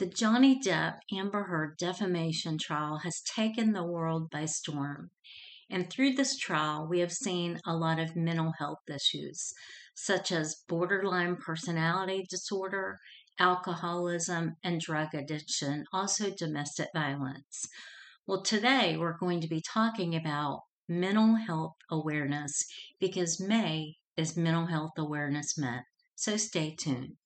The Johnny Depp Amber Heard defamation trial has taken the world by storm. And through this trial, we have seen a lot of mental health issues, such as borderline personality disorder, alcoholism, and drug addiction, also domestic violence. Well, today we're going to be talking about mental health awareness because May is Mental Health Awareness Month. So stay tuned.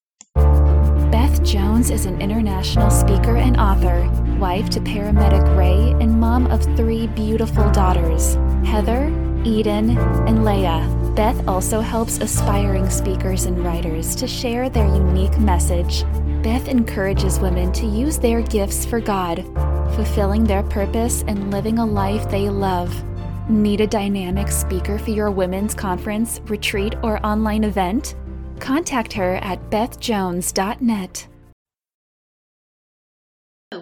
Beth Jones is an international speaker and author, wife to paramedic Ray, and mom of three beautiful daughters Heather, Eden, and Leia. Beth also helps aspiring speakers and writers to share their unique message. Beth encourages women to use their gifts for God, fulfilling their purpose and living a life they love. Need a dynamic speaker for your women's conference, retreat, or online event? Contact her at bethjones.net.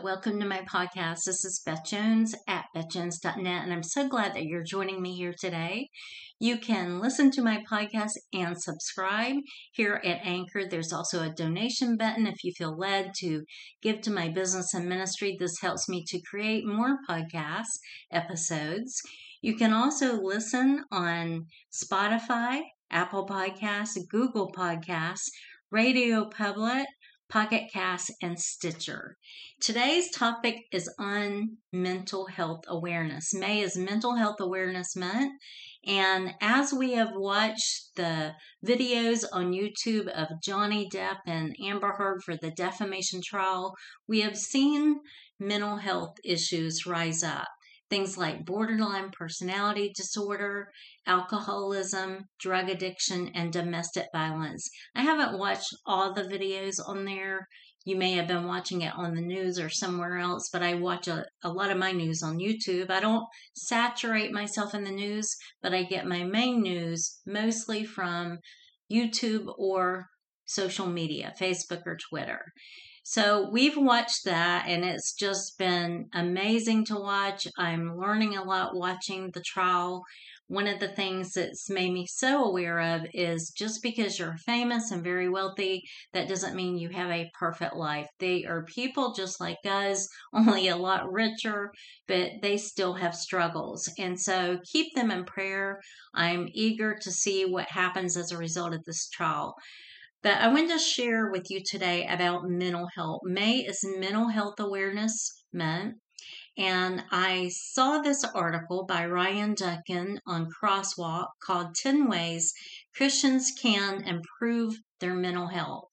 Welcome to my podcast. This is Beth Jones at bethjones.net, and I'm so glad that you're joining me here today. You can listen to my podcast and subscribe here at Anchor. There's also a donation button if you feel led to give to my business and ministry. This helps me to create more podcast episodes. You can also listen on Spotify, Apple Podcasts, Google Podcasts, Radio Public, Pocket Cast, and Stitcher. Today's topic is on mental health awareness. May is Mental Health Awareness Month. And as we have watched the videos on YouTube of Johnny Depp and Amber Heard for the defamation trial, we have seen mental health issues rise up things like borderline personality disorder, alcoholism, drug addiction, and domestic violence. I haven't watched all the videos on there. You may have been watching it on the news or somewhere else, but I watch a, a lot of my news on YouTube. I don't saturate myself in the news, but I get my main news mostly from YouTube or social media, Facebook or Twitter. So we've watched that and it's just been amazing to watch. I'm learning a lot watching the trial. One of the things that's made me so aware of is just because you're famous and very wealthy, that doesn't mean you have a perfect life. They are people just like us, only a lot richer, but they still have struggles. And so keep them in prayer. I'm eager to see what happens as a result of this trial. But I want to share with you today about mental health. May is Mental Health Awareness Month. And I saw this article by Ryan Duncan on Crosswalk called 10 Ways Christians Can Improve Their Mental Health.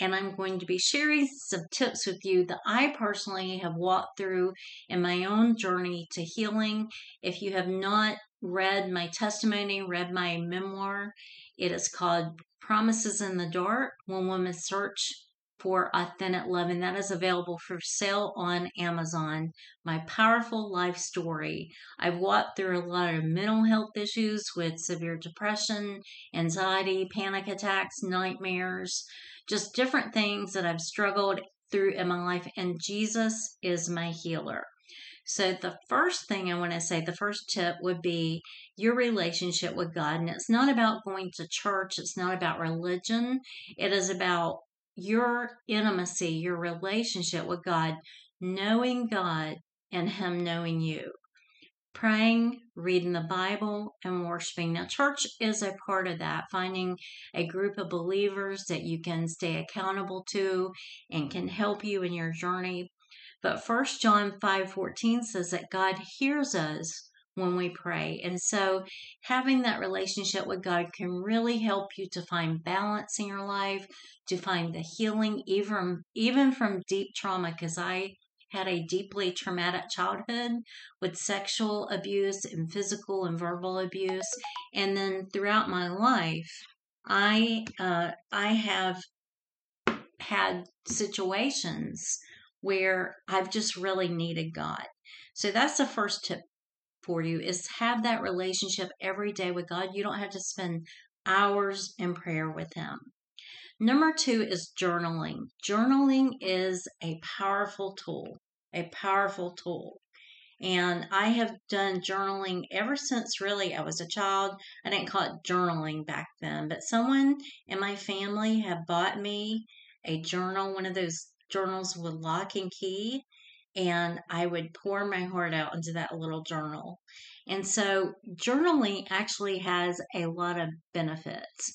And I'm going to be sharing some tips with you that I personally have walked through in my own journey to healing. If you have not read my testimony, read my memoir, it is called Promises in the Dark When Women Search for Authentic Love, and that is available for sale on Amazon. My powerful life story. I've walked through a lot of mental health issues with severe depression, anxiety, panic attacks, nightmares, just different things that I've struggled through in my life, and Jesus is my healer. So, the first thing I want to say, the first tip would be your relationship with God. And it's not about going to church, it's not about religion. It is about your intimacy, your relationship with God, knowing God and Him knowing you. Praying, reading the Bible, and worshiping. Now, church is a part of that, finding a group of believers that you can stay accountable to and can help you in your journey. But First John 5:14 says that God hears us when we pray. And so having that relationship with God can really help you to find balance in your life, to find the healing even even from deep trauma because I had a deeply traumatic childhood with sexual abuse and physical and verbal abuse and then throughout my life I uh, I have had situations where I've just really needed God. So that's the first tip for you is have that relationship every day with God. You don't have to spend hours in prayer with him. Number 2 is journaling. Journaling is a powerful tool, a powerful tool. And I have done journaling ever since really I was a child. I didn't call it journaling back then, but someone in my family had bought me a journal, one of those journals with lock and key and I would pour my heart out into that little journal. And so journaling actually has a lot of benefits.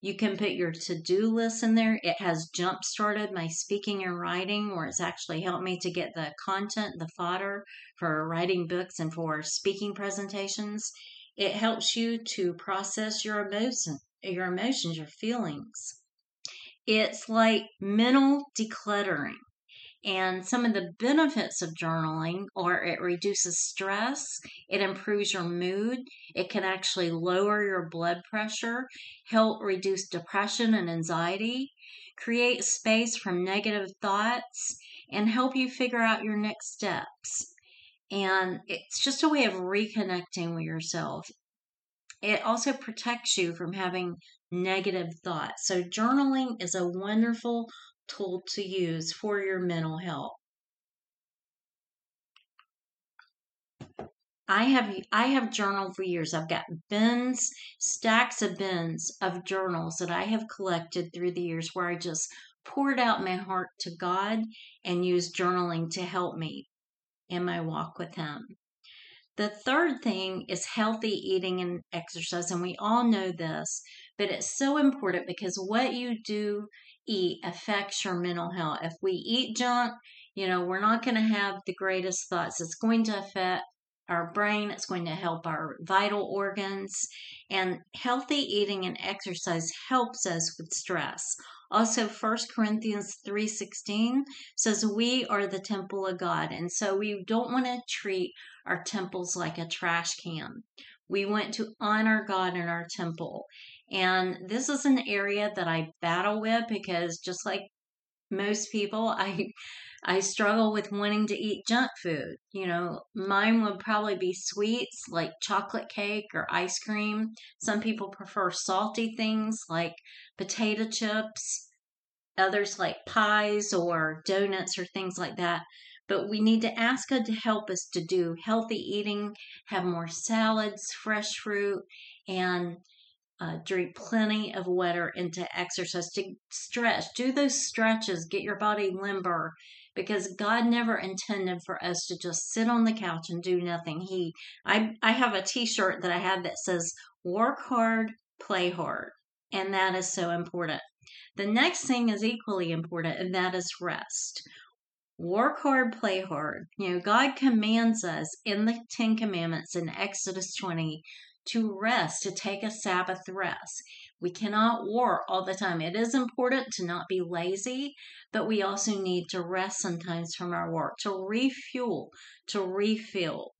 You can put your to do list in there. It has jump started my speaking and writing, where it's actually helped me to get the content, the fodder for writing books and for speaking presentations. It helps you to process your emotion, your emotions, your feelings. It's like mental decluttering. And some of the benefits of journaling are it reduces stress, it improves your mood, it can actually lower your blood pressure, help reduce depression and anxiety, create space from negative thoughts, and help you figure out your next steps. And it's just a way of reconnecting with yourself. It also protects you from having negative thoughts. So, journaling is a wonderful tool to use for your mental health. I have I have journaled for years. I've got bins, stacks of bins of journals that I have collected through the years where I just poured out my heart to God and used journaling to help me in my walk with him. The third thing is healthy eating and exercise and we all know this, but it's so important because what you do eat affects your mental health. If we eat junk, you know, we're not going to have the greatest thoughts. It's going to affect our brain, it's going to help our vital organs, and healthy eating and exercise helps us with stress. Also 1 Corinthians 3:16 says we are the temple of God, and so we don't want to treat our temples like a trash can. We want to honor God in our temple. And this is an area that I battle with because just like most people, I I struggle with wanting to eat junk food. You know, mine would probably be sweets like chocolate cake or ice cream. Some people prefer salty things like potato chips. Others like pies or donuts or things like that. But we need to ask God to help us to do healthy eating, have more salads, fresh fruit, and uh, drink plenty of water and to exercise, to stretch, do those stretches, get your body limber because God never intended for us to just sit on the couch and do nothing. He I I have a t-shirt that I have that says work hard, play hard. And that is so important. The next thing is equally important and that is rest. Work hard, play hard. You know, God commands us in the 10 commandments in Exodus 20 to rest, to take a Sabbath rest. We cannot work all the time. It is important to not be lazy, but we also need to rest sometimes from our work, to refuel, to refill.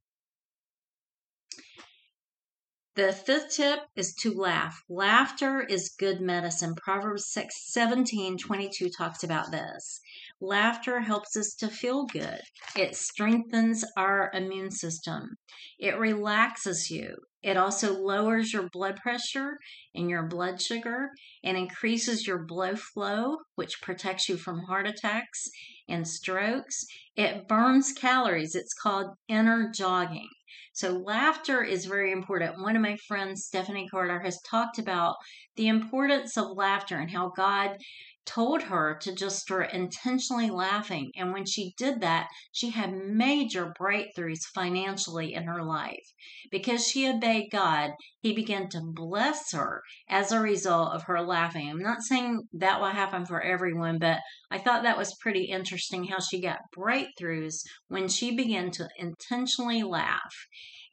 The fifth tip is to laugh. Laughter is good medicine. Proverbs 6, 17 22 talks about this. Laughter helps us to feel good. It strengthens our immune system. It relaxes you. It also lowers your blood pressure and your blood sugar and increases your blood flow, which protects you from heart attacks and strokes. It burns calories. It's called inner jogging. So, laughter is very important. One of my friends, Stephanie Carter, has talked about the importance of laughter and how God told her to just start intentionally laughing. And when she did that, she had major breakthroughs financially in her life. Because she obeyed God, He began to bless her as a result of her laughing. I'm not saying that will happen for everyone, but I thought that was pretty interesting how she got breakthroughs when she began to intentionally laugh.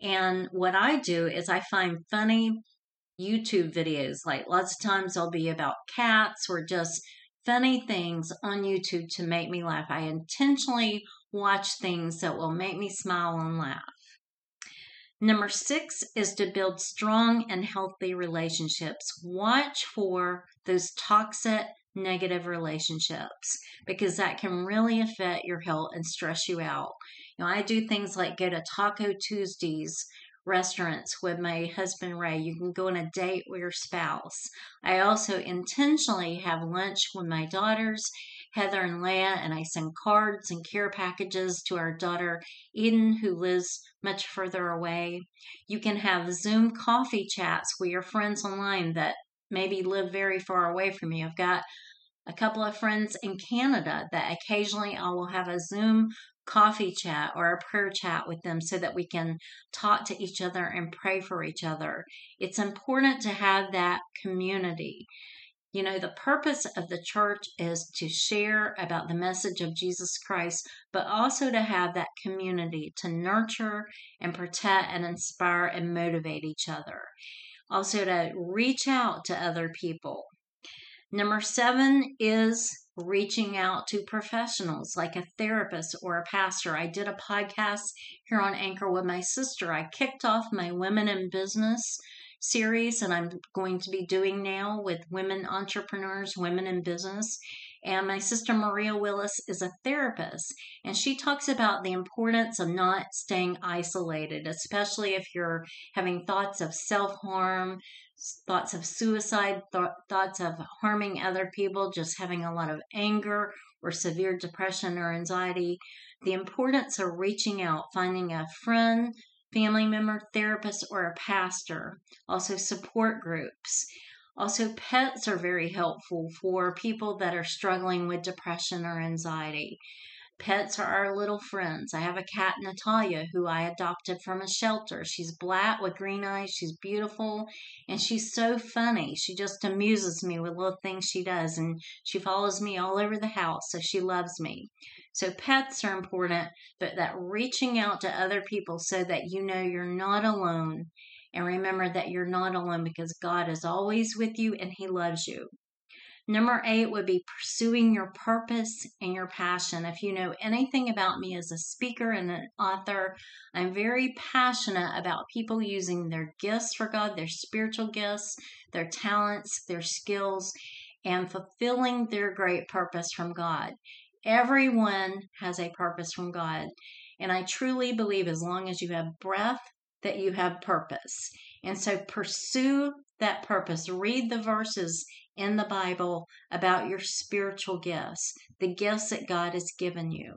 And what I do is I find funny YouTube videos. Like lots of times they'll be about cats or just funny things on YouTube to make me laugh. I intentionally watch things that will make me smile and laugh. Number six is to build strong and healthy relationships. Watch for those toxic, negative relationships because that can really affect your health and stress you out. You know, I do things like go to Taco Tuesdays restaurants with my husband Ray. You can go on a date with your spouse. I also intentionally have lunch with my daughters, Heather and Leah, and I send cards and care packages to our daughter Eden, who lives much further away. You can have Zoom coffee chats with your friends online that maybe live very far away from you. I've got a couple of friends in Canada that occasionally I will have a Zoom coffee chat or a prayer chat with them so that we can talk to each other and pray for each other. It's important to have that community. You know, the purpose of the church is to share about the message of Jesus Christ, but also to have that community to nurture and protect and inspire and motivate each other. Also, to reach out to other people. Number seven is reaching out to professionals like a therapist or a pastor. I did a podcast here on Anchor with my sister. I kicked off my Women in Business series, and I'm going to be doing now with women entrepreneurs, women in business. And my sister Maria Willis is a therapist, and she talks about the importance of not staying isolated, especially if you're having thoughts of self harm, thoughts of suicide, th- thoughts of harming other people, just having a lot of anger or severe depression or anxiety. The importance of reaching out, finding a friend, family member, therapist, or a pastor. Also, support groups. Also, pets are very helpful for people that are struggling with depression or anxiety. Pets are our little friends. I have a cat, Natalia, who I adopted from a shelter. She's black with green eyes. She's beautiful and she's so funny. She just amuses me with little things she does and she follows me all over the house, so she loves me. So, pets are important, but that reaching out to other people so that you know you're not alone. And remember that you're not alone because God is always with you and He loves you. Number eight would be pursuing your purpose and your passion. If you know anything about me as a speaker and an author, I'm very passionate about people using their gifts for God, their spiritual gifts, their talents, their skills, and fulfilling their great purpose from God. Everyone has a purpose from God. And I truly believe as long as you have breath, that you have purpose. And so pursue that purpose. Read the verses in the Bible about your spiritual gifts, the gifts that God has given you.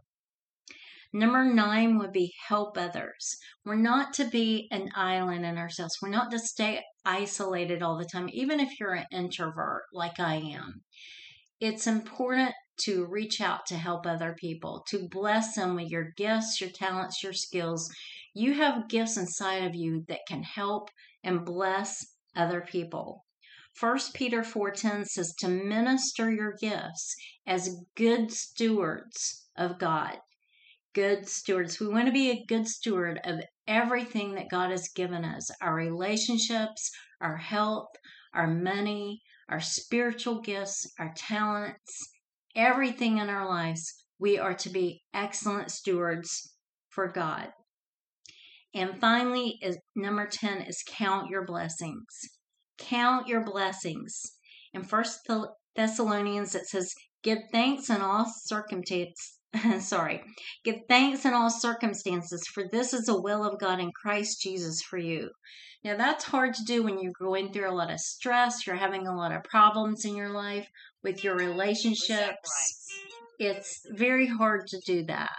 Number nine would be help others. We're not to be an island in ourselves. We're not to stay isolated all the time, even if you're an introvert like I am. It's important to reach out to help other people, to bless them with your gifts, your talents, your skills. You have gifts inside of you that can help and bless other people. 1 Peter 4:10 says to minister your gifts as good stewards of God. Good stewards. We want to be a good steward of everything that God has given us, our relationships, our health, our money, our spiritual gifts, our talents, everything in our lives. We are to be excellent stewards for God. And finally, is number 10 is count your blessings count your blessings. In First Thessalonians, it says, "Give thanks in all circumstances." sorry, give thanks in all circumstances, for this is the will of God in Christ Jesus for you. Now, that's hard to do when you're going through a lot of stress, you're having a lot of problems in your life with your relationships. It's very hard to do that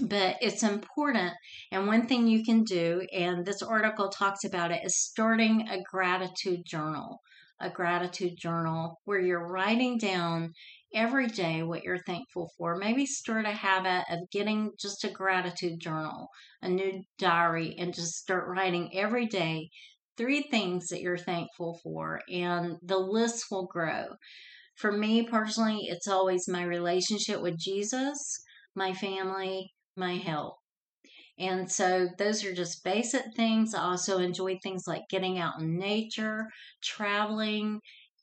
but it's important. And one thing you can do, and this article talks about it, is starting a gratitude journal. A gratitude journal where you're writing down every day what you're thankful for. Maybe start a habit of getting just a gratitude journal, a new diary, and just start writing every day three things that you're thankful for, and the list will grow. For me personally, it's always my relationship with Jesus, my family, my health. And so those are just basic things. I also enjoy things like getting out in nature, traveling,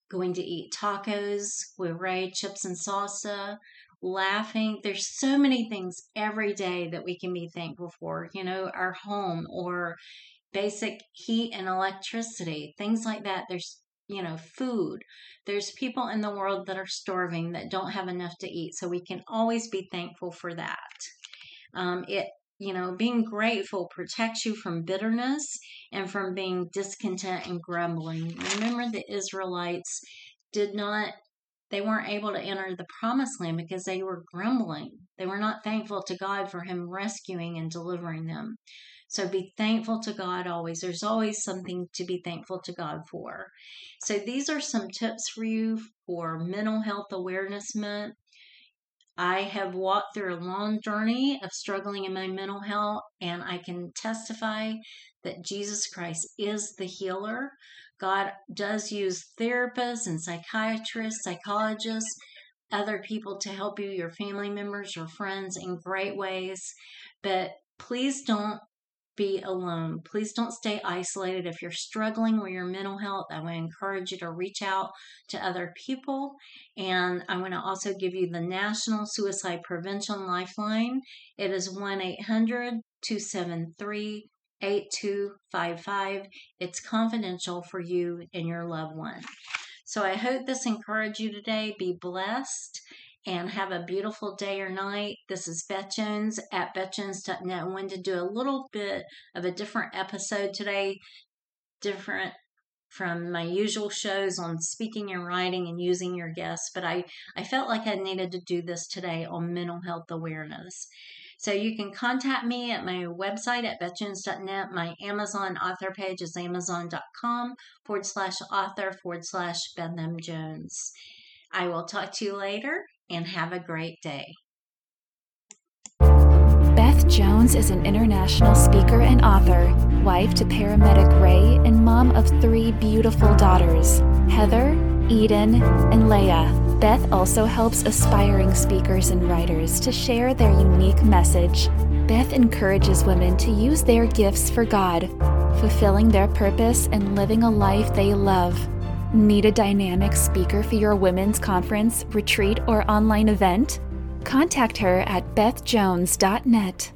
going to eat tacos with Ray, chips and salsa, laughing. There's so many things every day that we can be thankful for. You know, our home or basic heat and electricity, things like that. There's you know, food. There's people in the world that are starving that don't have enough to eat. So we can always be thankful for that. Um, it you know, being grateful protects you from bitterness and from being discontent and grumbling. Remember, the Israelites did not, they weren't able to enter the promised land because they were grumbling. They were not thankful to God for Him rescuing and delivering them. So be thankful to God always. There's always something to be thankful to God for. So these are some tips for you for Mental Health Awareness Month. I have walked through a long journey of struggling in my mental health, and I can testify that Jesus Christ is the healer. God does use therapists and psychiatrists, psychologists, other people to help you, your family members, your friends, in great ways. But please don't be alone. Please don't stay isolated. If you're struggling with your mental health, I would encourage you to reach out to other people. And I want to also give you the National Suicide Prevention Lifeline. It is 1 800 273 8255. It's confidential for you and your loved one. So I hope this encouraged you today. Be blessed and have a beautiful day or night. This is Beth Jones at bethjones.net. I wanted to do a little bit of a different episode today, different from my usual shows on speaking and writing and using your guests, but I, I felt like I needed to do this today on mental health awareness. So you can contact me at my website at bethjones.net. My Amazon author page is amazon.com forward slash author forward slash Beth M. Jones. I will talk to you later and have a great day. Beth Jones is an international speaker and author, wife to paramedic Ray, and mom of three beautiful daughters Heather, Eden, and Leah. Beth also helps aspiring speakers and writers to share their unique message. Beth encourages women to use their gifts for God, fulfilling their purpose and living a life they love. Need a dynamic speaker for your women's conference, retreat, or online event? Contact her at bethjones.net.